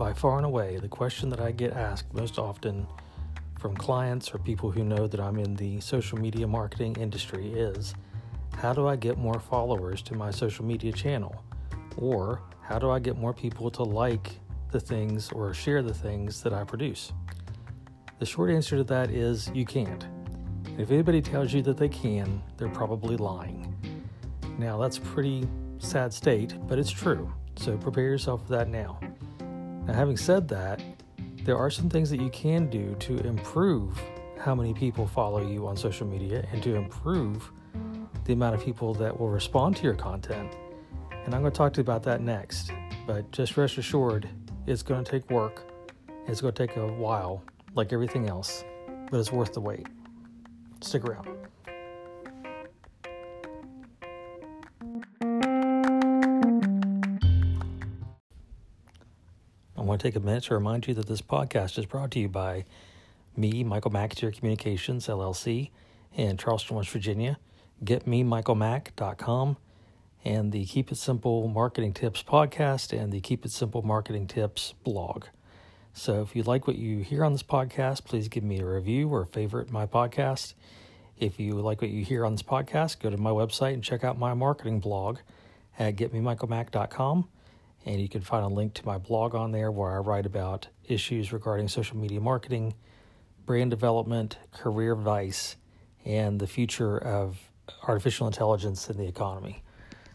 by far and away, the question that I get asked most often from clients or people who know that I'm in the social media marketing industry is how do I get more followers to my social media channel? Or how do I get more people to like the things or share the things that I produce? The short answer to that is you can't. If anybody tells you that they can, they're probably lying. Now, that's a pretty sad state, but it's true. So prepare yourself for that now. Now, having said that, there are some things that you can do to improve how many people follow you on social media and to improve the amount of people that will respond to your content. And I'm going to talk to you about that next. But just rest assured, it's going to take work. It's going to take a while, like everything else, but it's worth the wait. Stick around. To take a minute to remind you that this podcast is brought to you by me, Michael McAteer Communications, LLC, in Charleston, West Virginia. GetMeMichaelMac.com and the Keep It Simple Marketing Tips podcast and the Keep It Simple Marketing Tips blog. So if you like what you hear on this podcast, please give me a review or favorite my podcast. If you like what you hear on this podcast, go to my website and check out my marketing blog at getmemichaelmac.com. And you can find a link to my blog on there where I write about issues regarding social media marketing, brand development, career advice, and the future of artificial intelligence in the economy.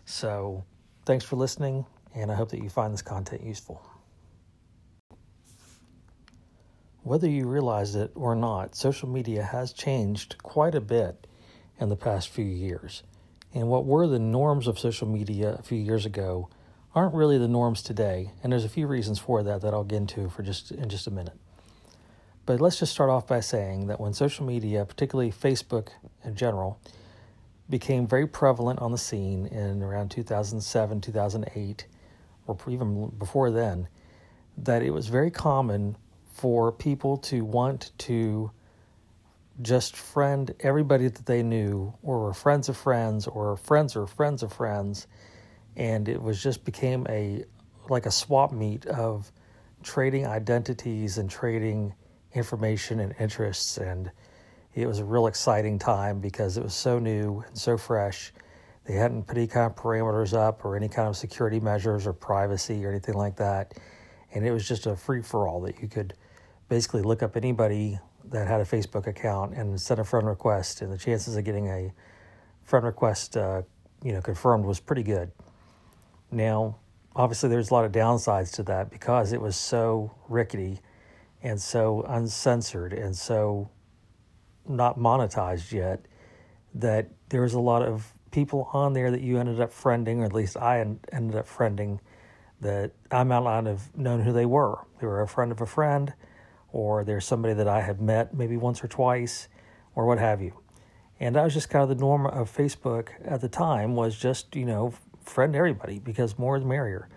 So, thanks for listening, and I hope that you find this content useful. Whether you realize it or not, social media has changed quite a bit in the past few years. And what were the norms of social media a few years ago aren't really the norms today, and there's a few reasons for that that I'll get into for just in just a minute. But let's just start off by saying that when social media, particularly Facebook in general, became very prevalent on the scene in around 2007, 2008, or even before then, that it was very common for people to want to just friend everybody that they knew, or were friends of friends, or friends or friends of friends, and it was just became a like a swap meet of trading identities and trading information and interests and it was a real exciting time because it was so new and so fresh. They hadn't put any kind of parameters up or any kind of security measures or privacy or anything like that. And it was just a free for all that you could basically look up anybody that had a Facebook account and send a friend request, and the chances of getting a friend request, uh, you know, confirmed was pretty good. Now, obviously, there's a lot of downsides to that because it was so rickety and so uncensored and so not monetized yet that there was a lot of people on there that you ended up friending, or at least I ended up friending, that I might not have known who they were. They were a friend of a friend, or they're somebody that I had met maybe once or twice, or what have you. And that was just kind of the norm of Facebook at the time was just, you know, friend everybody because more the merrier,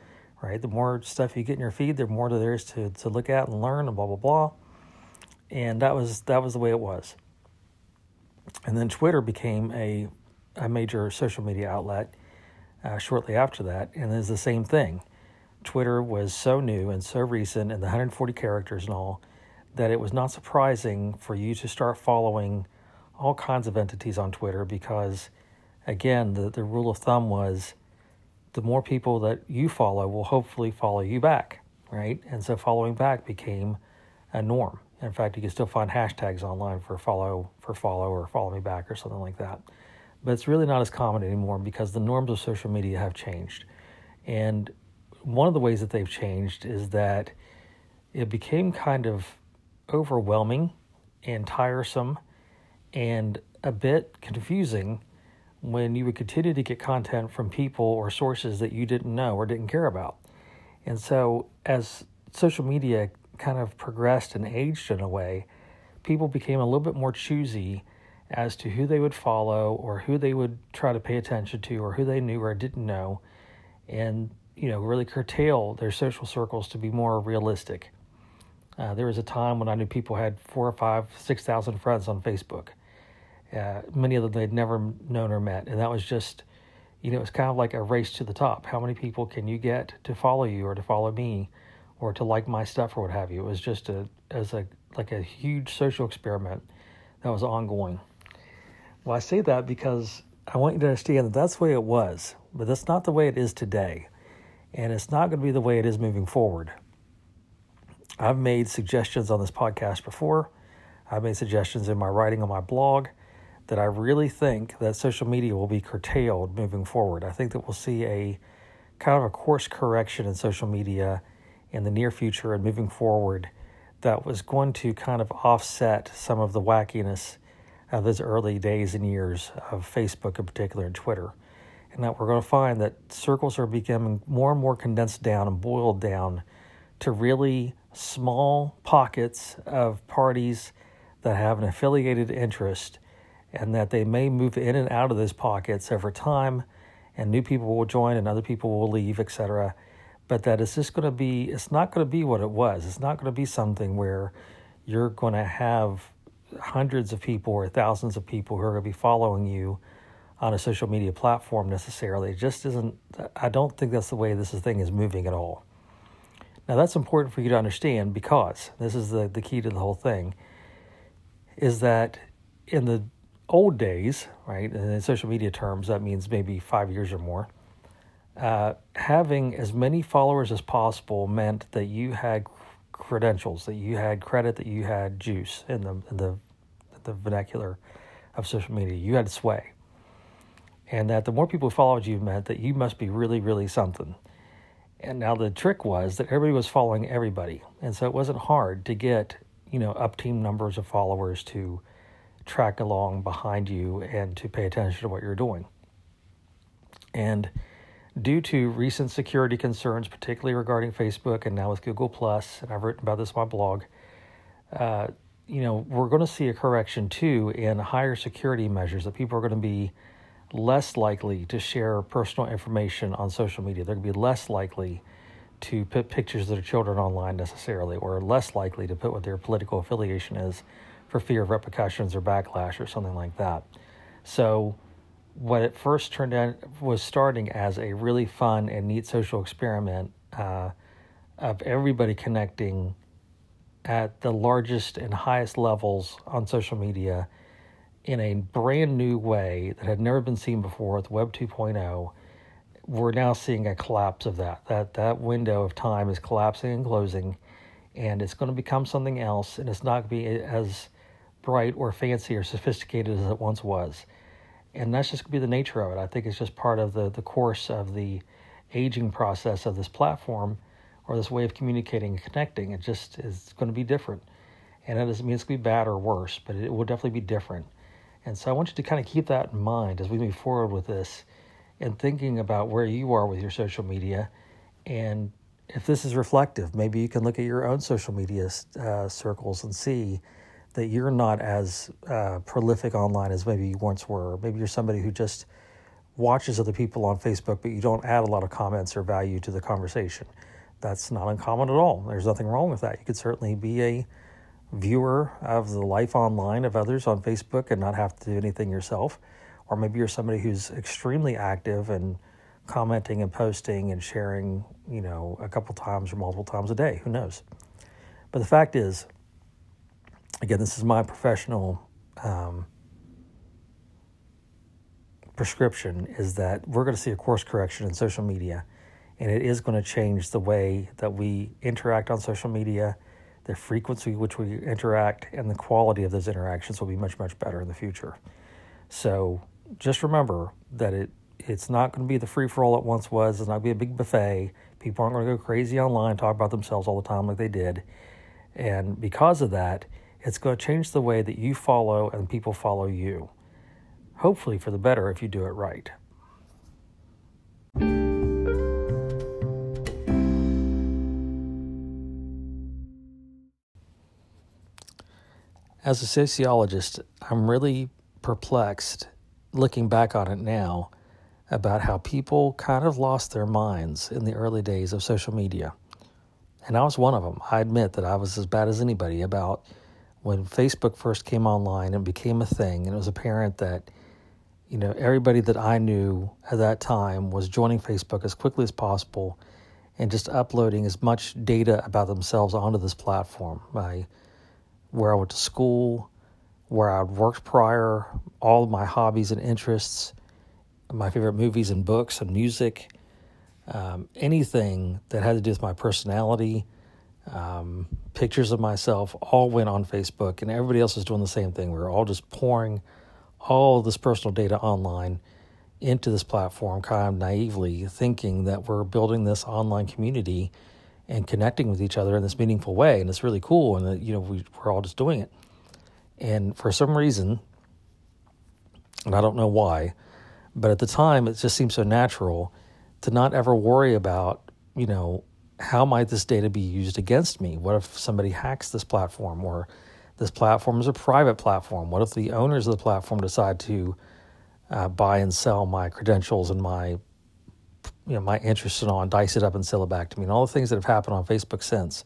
right? The more stuff you get in your feed, the more there is to, to look at and learn and blah, blah, blah. And that was that was the way it was. And then Twitter became a, a major social media outlet uh, shortly after that, and it's the same thing. Twitter was so new and so recent, and the 140 characters and all, that it was not surprising for you to start following all kinds of entities on Twitter because, again, the, the rule of thumb was the more people that you follow will hopefully follow you back, right? And so following back became a norm. In fact, you can still find hashtags online for follow for follow or follow me back or something like that. But it's really not as common anymore because the norms of social media have changed. And one of the ways that they've changed is that it became kind of overwhelming and tiresome and a bit confusing when you would continue to get content from people or sources that you didn't know or didn't care about. And so as social media kind of progressed and aged in a way, people became a little bit more choosy as to who they would follow or who they would try to pay attention to or who they knew or didn't know and you know really curtail their social circles to be more realistic uh, there was a time when i knew people had four or five six thousand friends on facebook uh, many of them they'd never known or met and that was just you know it's kind of like a race to the top how many people can you get to follow you or to follow me or to like my stuff or what have you. It was just a as a like a huge social experiment that was ongoing. Well, I say that because I want you to understand that that's the way it was, but that's not the way it is today. And it's not going to be the way it is moving forward. I've made suggestions on this podcast before. I've made suggestions in my writing on my blog that I really think that social media will be curtailed moving forward. I think that we'll see a kind of a course correction in social media in the near future and moving forward that was going to kind of offset some of the wackiness of those early days and years of Facebook in particular and Twitter. And that we're going to find that circles are becoming more and more condensed down and boiled down to really small pockets of parties that have an affiliated interest and that they may move in and out of those pockets over time and new people will join and other people will leave, etc but that it's just going to be it's not going to be what it was. It's not going to be something where you're going to have hundreds of people or thousands of people who are going to be following you on a social media platform necessarily. It just isn't i don't think that's the way this thing is moving at all. Now that's important for you to understand because this is the, the key to the whole thing is that in the old days right and in social media terms that means maybe five years or more uh, having as many followers as possible meant that you had credentials, that you had credit, that you had juice in the in the the vernacular of social media. You had sway, and that the more people followed you meant that you must be really, really something. And now the trick was that everybody was following everybody, and so it wasn't hard to get you know up team numbers of followers to track along behind you and to pay attention to what you're doing. And due to recent security concerns, particularly regarding Facebook and now with Google Plus, and I've written about this on my blog. Uh, you know, we're going to see a correction too in higher security measures that people are going to be less likely to share personal information on social media. They're going to be less likely to put pictures of their children online necessarily, or less likely to put what their political affiliation is for fear of repercussions or backlash or something like that. So, what it first turned out was starting as a really fun and neat social experiment uh, of everybody connecting at the largest and highest levels on social media in a brand new way that had never been seen before with Web 2.0. We're now seeing a collapse of that. That that window of time is collapsing and closing, and it's going to become something else, and it's not going to be as bright or fancy or sophisticated as it once was and that's just going to be the nature of it. I think it's just part of the the course of the aging process of this platform or this way of communicating and connecting. It just is going to be different, and that doesn't mean it's going to be bad or worse, but it will definitely be different. And so I want you to kind of keep that in mind as we move forward with this, and thinking about where you are with your social media, and if this is reflective, maybe you can look at your own social media uh, circles and see that you're not as uh, prolific online as maybe you once were. Maybe you're somebody who just watches other people on Facebook, but you don't add a lot of comments or value to the conversation. That's not uncommon at all. There's nothing wrong with that. You could certainly be a viewer of the life online of others on Facebook and not have to do anything yourself. Or maybe you're somebody who's extremely active and commenting and posting and sharing, you know, a couple times or multiple times a day. Who knows? But the fact is, again, this is my professional um, prescription is that we're going to see a course correction in social media, and it is going to change the way that we interact on social media, the frequency which we interact, and the quality of those interactions will be much much better in the future. So just remember that it it's not going to be the free for all it once was. It's not going to be a big buffet. People aren't going to go crazy online, talk about themselves all the time like they did, and because of that it's going to change the way that you follow and people follow you. Hopefully, for the better if you do it right. As a sociologist, I'm really perplexed looking back on it now about how people kind of lost their minds in the early days of social media. And I was one of them. I admit that I was as bad as anybody about when Facebook first came online and became a thing, and it was apparent that you know everybody that I knew at that time was joining Facebook as quickly as possible and just uploading as much data about themselves onto this platform. My, where I went to school, where I'd worked prior, all of my hobbies and interests, my favorite movies and books and music, um, anything that had to do with my personality, um, pictures of myself, all went on Facebook, and everybody else was doing the same thing. We were all just pouring all this personal data online into this platform, kind of naively thinking that we're building this online community and connecting with each other in this meaningful way, and it's really cool, and that, you know we, we're all just doing it. And for some reason, and I don't know why, but at the time it just seemed so natural to not ever worry about, you know, how might this data be used against me? What if somebody hacks this platform or this platform is a private platform? What if the owners of the platform decide to uh, buy and sell my credentials and my you know my interest and all and dice it up and sell it back to me and all the things that have happened on Facebook since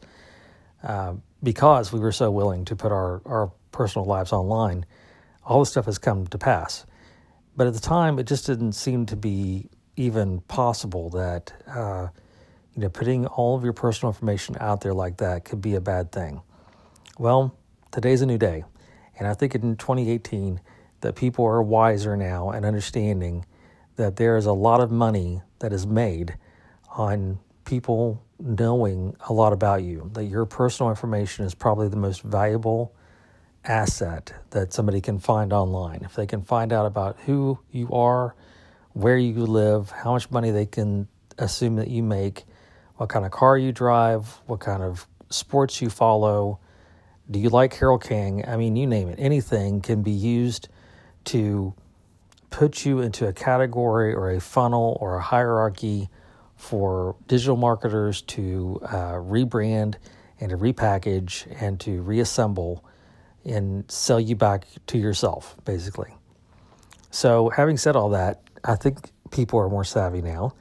uh, because we were so willing to put our, our personal lives online, all this stuff has come to pass. But at the time, it just didn't seem to be even possible that uh, you know putting all of your personal information out there like that could be a bad thing. Well, today's a new day, and I think in 2018 that people are wiser now and understanding that there is a lot of money that is made on people knowing a lot about you. That your personal information is probably the most valuable asset that somebody can find online. If they can find out about who you are, where you live, how much money they can assume that you make, what kind of car you drive, what kind of sports you follow, do you like Carole King? I mean, you name it. Anything can be used to put you into a category or a funnel or a hierarchy for digital marketers to uh, rebrand and to repackage and to reassemble and sell you back to yourself, basically. So, having said all that, I think people are more savvy now,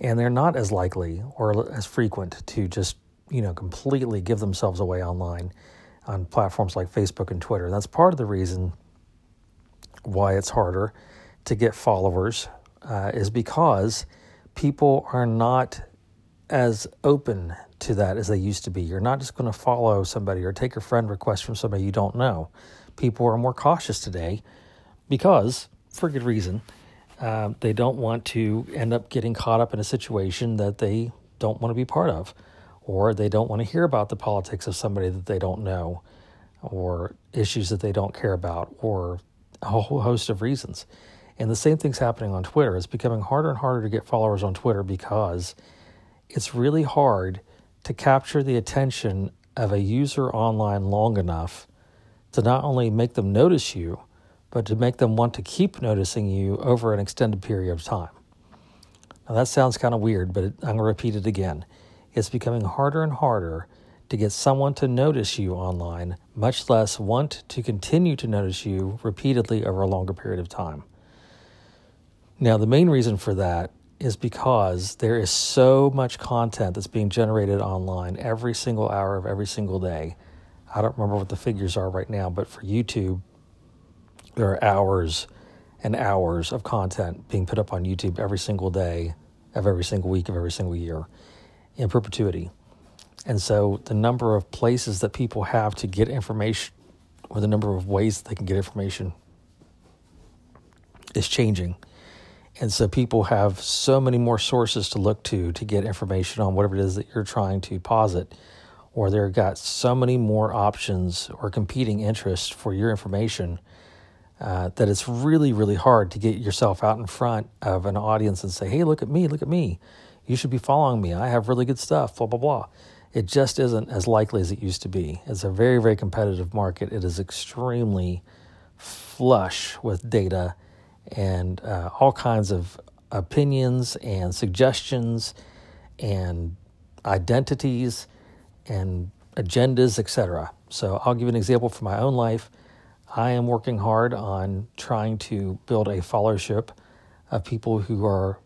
and they're not as likely or as frequent to just you know completely give themselves away online on platforms like Facebook and Twitter. That's part of the reason why it's harder to get followers uh, is because people are not as open to that as they used to be. You're not just going to follow somebody or take a friend request from somebody you don't know. People are more cautious today because, for good reason, uh, they don't want to end up getting caught up in a situation that they don't want to be part of, or they don't want to hear about the politics of somebody that they don't know, or issues that they don't care about, or a whole host of reasons. And the same thing's happening on Twitter. It's becoming harder and harder to get followers on Twitter because it's really hard to capture the attention of a user online long enough to not only make them notice you, but to make them want to keep noticing you over an extended period of time. Now, that sounds kind of weird, but I'm going to repeat it again. It's becoming harder and harder to get someone to notice you online, much less want to continue to notice you repeatedly over a longer period of time. Now, the main reason for that is because there is so much content that's being generated online every single hour of every single day. I don't remember what the figures are right now, but for YouTube, there are hours and hours of content being put up on YouTube every single day of every single week of every single year in perpetuity. And so the number of places that people have to get information or the number of ways they can get information is changing. And so people have so many more sources to look to to get information on whatever it is that you're trying to posit, or they've got so many more options or competing interests for your information uh, that it's really, really hard to get yourself out in front of an audience and say, hey, look at me, look at me. You should be following me. I have really good stuff, blah, blah, blah it just isn't as likely as it used to be. It's a very, very competitive market. It is extremely flush with data and uh, all kinds of opinions and suggestions and identities and agendas, etc. So I'll give an example from my own life. I am working hard on trying to build a followership of people who are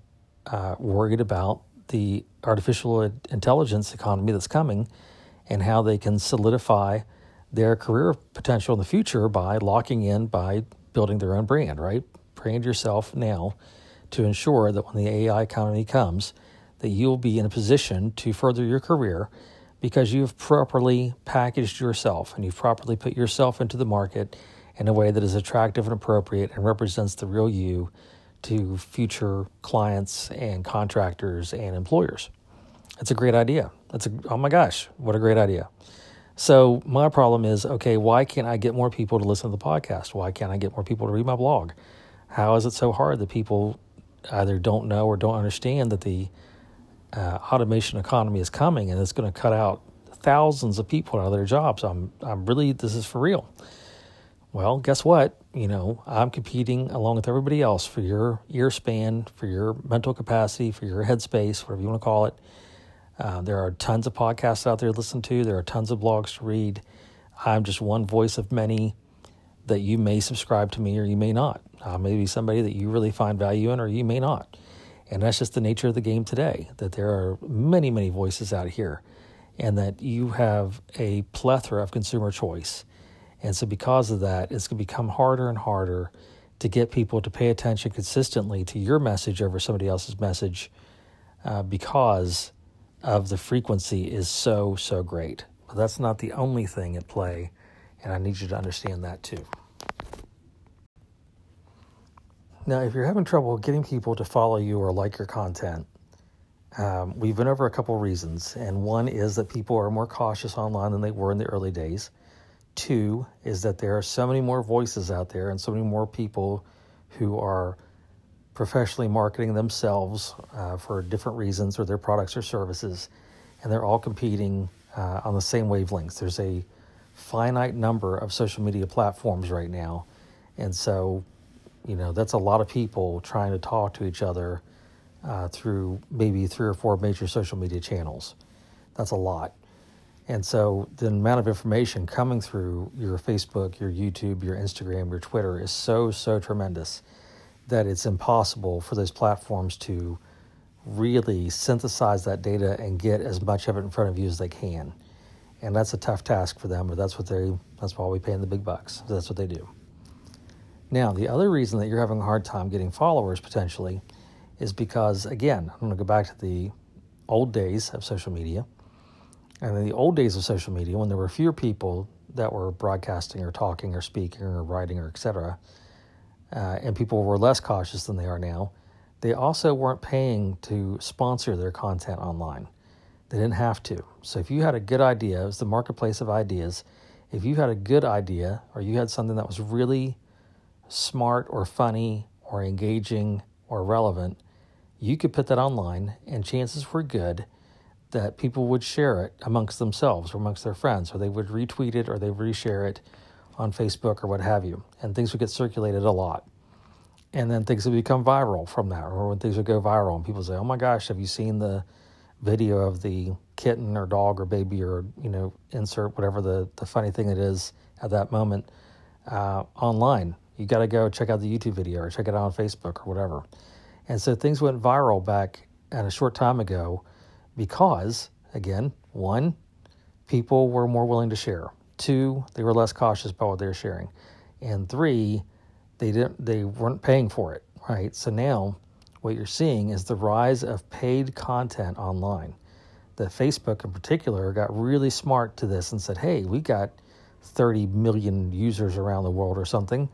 uh, worried about the artificial intelligence economy that's coming and how they can solidify their career potential in the future by locking in by building their own brand, right? Brand yourself now to ensure that when the AI economy comes, that you'll be in a position to further your career because you've properly packaged yourself and you've properly put yourself into the market in a way that is attractive and appropriate and represents the real you to future clients and contractors and employers. It's a great idea. That's a oh my gosh, what a great idea. So my problem is, okay, why can't I get more people to listen to the podcast? Why can't I get more people to read my blog? How is it so hard that people either don't know or don't understand that the uh, automation economy is coming and it's going to cut out thousands of people out of their jobs? I'm, I'm really, this is for real. Well, guess what? You know, I'm competing along with everybody else for your ear span, for your mental capacity, for your headspace, whatever you want to call it. Uh, there are tons of podcasts out there to listen to. There are tons of blogs to read. I'm just one voice of many that you may subscribe to me or you may not. I may be somebody that you really find value in or you may not. And that's just the nature of the game today, that there are many, many voices out here and that you have a plethora of consumer choice. And so, because of that, it's going to become harder and harder to get people to pay attention consistently to your message over somebody else's message uh, because of the frequency is so, so great. But that's not the only thing at play, and I need you to understand that too. Now, if you're having trouble getting people to follow you or like your content, um, we've been over a couple reasons, and one is that people are more cautious online than they were in the early days. Two is that there are so many more voices out there and so many more people who are professionally marketing themselves uh, for different reasons or their products or services, and they're all competing uh, on the same wavelengths. There's a finite number of social media platforms right now, and so you know that's a lot of people trying to talk to each other uh, through maybe three or four major social media channels. That's a lot. And so the amount of information coming through your Facebook, your YouTube, your Instagram, your Twitter is so, so tremendous that it's impossible for those platforms to really synthesize that data and get as much of it in front of you as they can. And that's a tough task for them, but that's what they that's why we pay them the big bucks. That's what they do. Now, the other reason that you're having a hard time getting followers potentially is because again, I'm going to go back to the old days of social media and in the old days of social media, when there were fewer people that were broadcasting or talking or speaking or writing or etc., uh, and people were less cautious than they are now, they also weren't paying to sponsor their content online. They didn't have to. So if you had a good idea, it was the marketplace of ideas. If you had a good idea or you had something that was really smart or funny or engaging or relevant, you could put that online, and chances were good that people would share it amongst themselves or amongst their friends, or they would retweet it or they would reshare it on Facebook or what have you. And things would get circulated a lot. And then things would become viral from that, or when things would go viral and people say, Oh my gosh, have you seen the video of the kitten or dog or baby or, you know, insert whatever the, the funny thing it is at that moment uh, online? You got to go check out the YouTube video or check it out on Facebook or whatever. And so things went viral back at a short time ago because, again, one, people were more willing to share. Two, they were less cautious about what they were sharing. And three, they didn't they weren't paying for it, right? So now what you're seeing is the rise of paid content online. That Facebook in particular got really smart to this and said, "Hey, we got 30 million users around the world or something.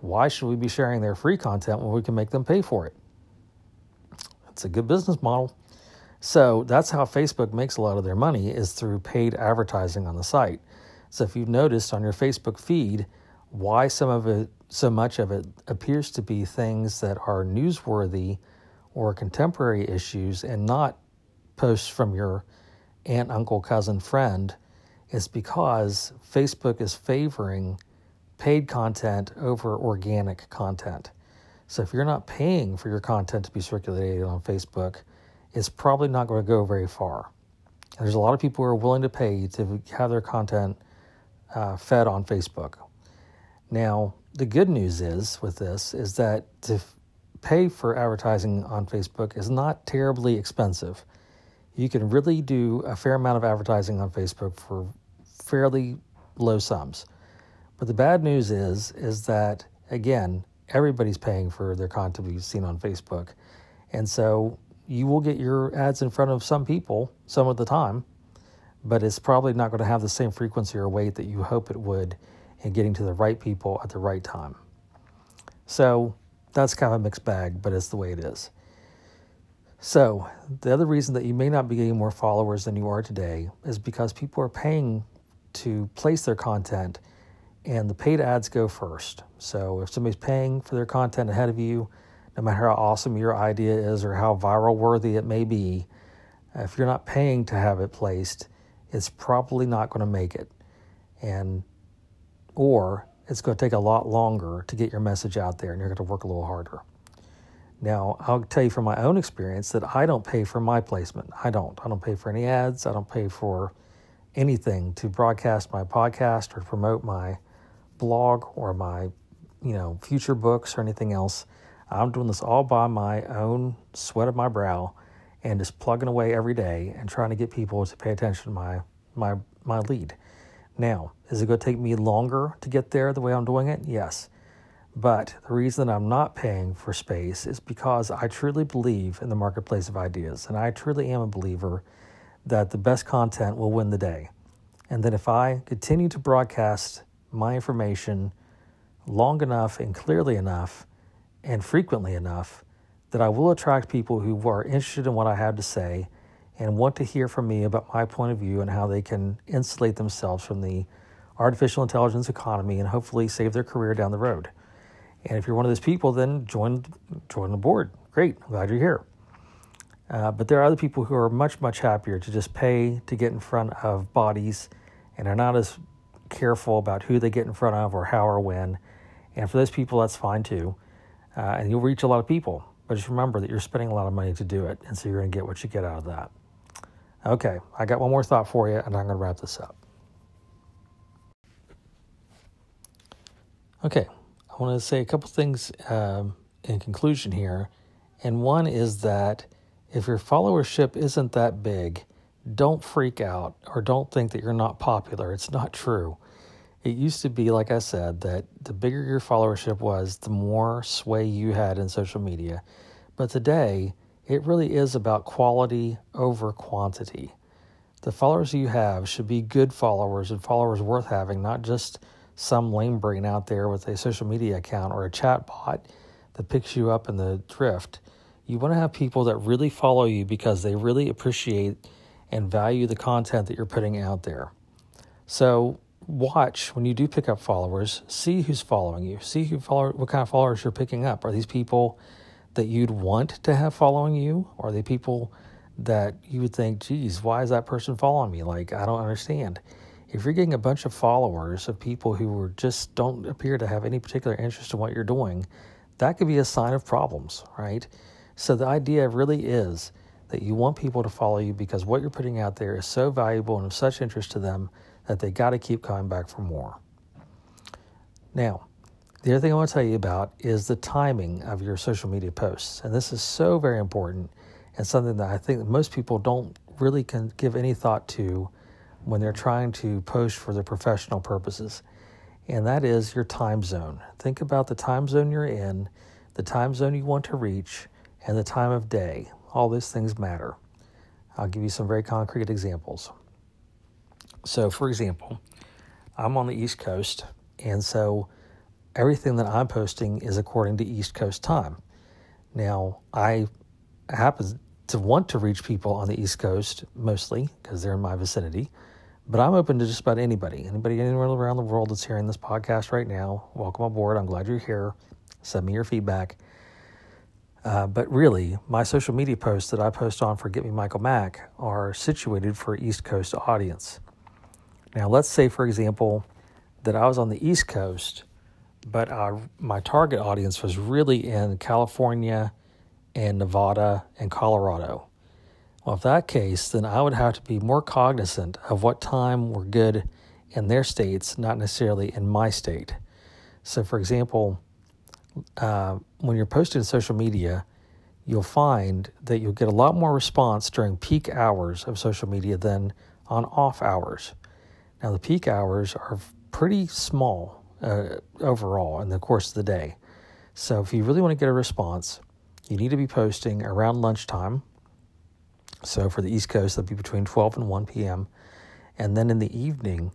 Why should we be sharing their free content when we can make them pay for it?" It's a good business model. So that's how Facebook makes a lot of their money is through paid advertising on the site. So if you've noticed on your Facebook feed, why some of it, so much of it appears to be things that are newsworthy or contemporary issues and not posts from your aunt, uncle, cousin, friend, is because Facebook is favoring paid content over organic content. So if you're not paying for your content to be circulated on Facebook, it's probably not going to go very far. There's a lot of people who are willing to pay to have their content uh, fed on Facebook. Now, the good news is with this is that to pay for advertising on Facebook is not terribly expensive. You can really do a fair amount of advertising on Facebook for fairly low sums. But the bad news is is that again, everybody's paying for their content be seen on Facebook. And so you will get your ads in front of some people some of the time, but it's probably not going to have the same frequency or weight that you hope it would in getting to the right people at the right time. So that's kind of a mixed bag, but it's the way it is. So, the other reason that you may not be getting more followers than you are today is because people are paying to place their content and the paid ads go first. So, if somebody's paying for their content ahead of you, no matter how awesome your idea is or how viral worthy it may be, if you're not paying to have it placed, it's probably not going to make it. And or it's going to take a lot longer to get your message out there and you're going to work a little harder. Now, I'll tell you from my own experience that I don't pay for my placement. I don't. I don't pay for any ads. I don't pay for anything to broadcast my podcast or promote my blog or my, you know, future books or anything else. I'm doing this all by my own sweat of my brow and just plugging away every day and trying to get people to pay attention to my my my lead. Now, is it going to take me longer to get there the way I'm doing it? Yes. But the reason I'm not paying for space is because I truly believe in the marketplace of ideas. And I truly am a believer that the best content will win the day. And that if I continue to broadcast my information long enough and clearly enough and frequently enough, that I will attract people who are interested in what I have to say and want to hear from me about my point of view and how they can insulate themselves from the artificial intelligence economy and hopefully save their career down the road. And if you're one of those people, then join join the board. Great, I'm glad you're here. Uh, but there are other people who are much much happier to just pay to get in front of bodies, and are not as careful about who they get in front of or how or when. And for those people, that's fine too, uh, and you'll reach a lot of people. But just remember that you're spending a lot of money to do it, and so you're going to get what you get out of that. Okay, I got one more thought for you, and I'm going to wrap this up. Okay, I want to say a couple things um, in conclusion here. And one is that if your followership isn't that big, don't freak out or don't think that you're not popular. It's not true. It used to be, like I said, that the bigger your followership was, the more sway you had in social media. But today, it really is about quality over quantity. The followers you have should be good followers and followers worth having, not just some lame brain out there with a social media account or a chat bot that picks you up in the drift. You want to have people that really follow you because they really appreciate and value the content that you're putting out there. So watch when you do pick up followers, see who's following you, see who follow what kind of followers you're picking up. Are these people that you'd want to have following you? Or are they people that you would think, geez, why is that person following me? Like, I don't understand. If you're getting a bunch of followers of people who are just don't appear to have any particular interest in what you're doing, that could be a sign of problems, right? So the idea really is that you want people to follow you because what you're putting out there is so valuable and of such interest to them that they got to keep coming back for more. Now, the other thing I want to tell you about is the timing of your social media posts. And this is so very important and something that I think that most people don't really can give any thought to when they're trying to post for their professional purposes. And that is your time zone. Think about the time zone you're in, the time zone you want to reach, and the time of day. All these things matter. I'll give you some very concrete examples. So, for example, I'm on the East Coast, and so everything that I'm posting is according to East Coast time. Now, I happen to want to reach people on the East Coast mostly because they're in my vicinity, but I'm open to just about anybody. Anybody anywhere around the world that's hearing this podcast right now, welcome aboard. I'm glad you're here. Send me your feedback. Uh, but really, my social media posts that I post on for Get Me Michael Mack are situated for East Coast audience. Now, let's say, for example, that I was on the East Coast but uh, my target audience was really in California and Nevada and Colorado. Well, if that case, then I would have to be more cognizant of what time were good in their states, not necessarily in my state. So, for example, uh, when you're posting social media, you'll find that you'll get a lot more response during peak hours of social media than on off hours. Now, the peak hours are pretty small uh, overall in the course of the day. So if you really want to get a response, you need to be posting around lunchtime, So for the East Coast, that'd be between 12 and 1 p.m. And then in the evening,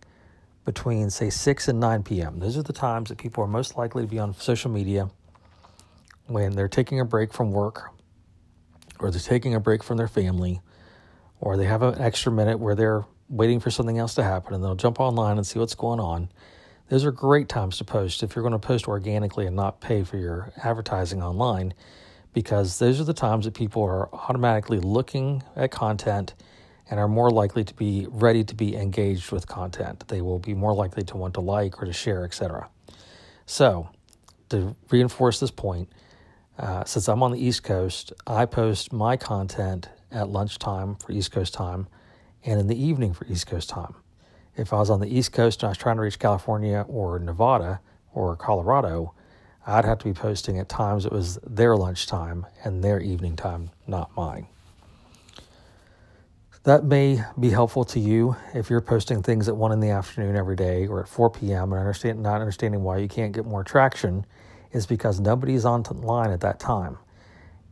between say 6 and 9 p.m. Those are the times that people are most likely to be on social media when they're taking a break from work or they're taking a break from their family or they have an extra minute where they're waiting for something else to happen and they'll jump online and see what's going on. Those are great times to post if you're going to post organically and not pay for your advertising online because those are the times that people are automatically looking at content and are more likely to be ready to be engaged with content. They will be more likely to want to like or to share, etc. So, to reinforce this point, uh, since I'm on the East Coast, I post my content at lunchtime for East Coast time and in the evening for East Coast time. If I was on the East Coast and I was trying to reach California or Nevada or Colorado, I'd have to be posting at times it was their lunchtime and their evening time, not mine. That may be helpful to you if you're posting things at 1 in the afternoon every day or at 4 p.m. and understand, not understanding why you can't get more traction is because nobody's online at that time.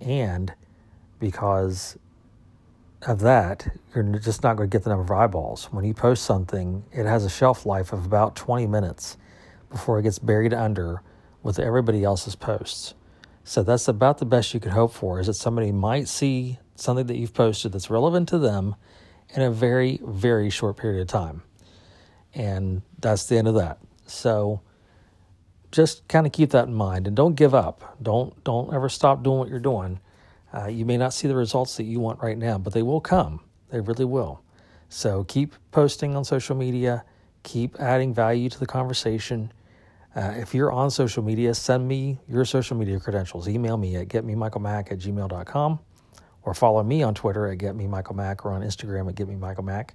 And because of that, you're just not going to get the number of eyeballs. When you post something, it has a shelf life of about 20 minutes before it gets buried under with everybody else's posts. So that's about the best you could hope for is that somebody might see something that you've posted that's relevant to them in a very, very short period of time. And that's the end of that. So just kind of keep that in mind and don't give up. Don't don't ever stop doing what you're doing. Uh, you may not see the results that you want right now, but they will come. They really will. So keep posting on social media, keep adding value to the conversation. Uh, if you're on social media, send me your social media credentials. Email me at getmemichaelmack at gmail.com or follow me on Twitter at getmemichaelmack or on Instagram at getmemichaelmack.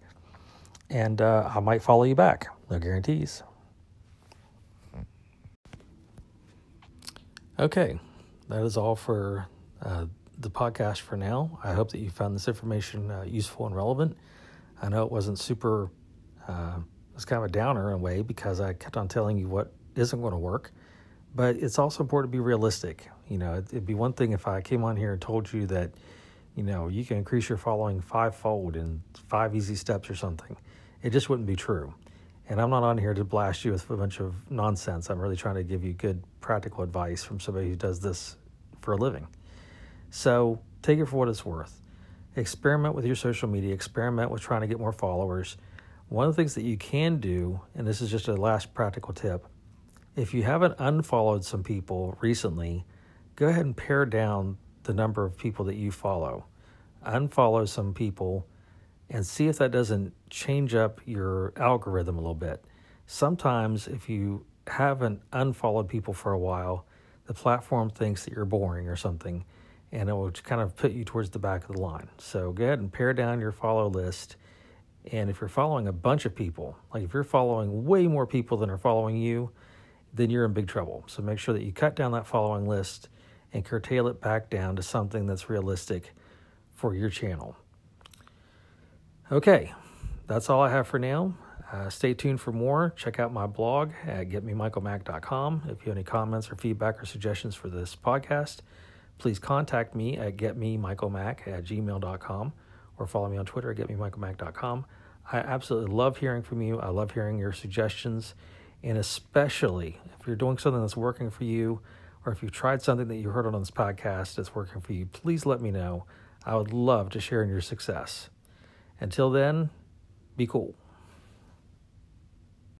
And uh, I might follow you back. No guarantees. Okay, that is all for uh, the podcast for now. I hope that you found this information uh, useful and relevant. I know it wasn't super, uh, it was kind of a downer in a way because I kept on telling you what isn't going to work, but it's also important to be realistic. You know, it'd be one thing if I came on here and told you that, you know, you can increase your following fivefold in five easy steps or something. It just wouldn't be true. And I'm not on here to blast you with a bunch of nonsense. I'm really trying to give you good practical advice from somebody who does this for a living. So take it for what it's worth. Experiment with your social media, experiment with trying to get more followers. One of the things that you can do, and this is just a last practical tip, if you haven't unfollowed some people recently, go ahead and pare down the number of people that you follow. Unfollow some people and see if that doesn't change up your algorithm a little bit. Sometimes, if you haven't unfollowed people for a while, the platform thinks that you're boring or something, and it will kind of put you towards the back of the line. So go ahead and pare down your follow list. And if you're following a bunch of people, like if you're following way more people than are following you, then you're in big trouble. So make sure that you cut down that following list and curtail it back down to something that's realistic for your channel. Okay, that's all I have for now. Uh, stay tuned for more. Check out my blog at getmemichaelmack.com. If you have any comments or feedback or suggestions for this podcast, please contact me at getmemichaelmack at gmail.com or follow me on Twitter at getmemichaelmack.com. I absolutely love hearing from you. I love hearing your suggestions. And especially if you're doing something that's working for you, or if you've tried something that you heard on this podcast that's working for you, please let me know. I would love to share in your success. Until then, be cool.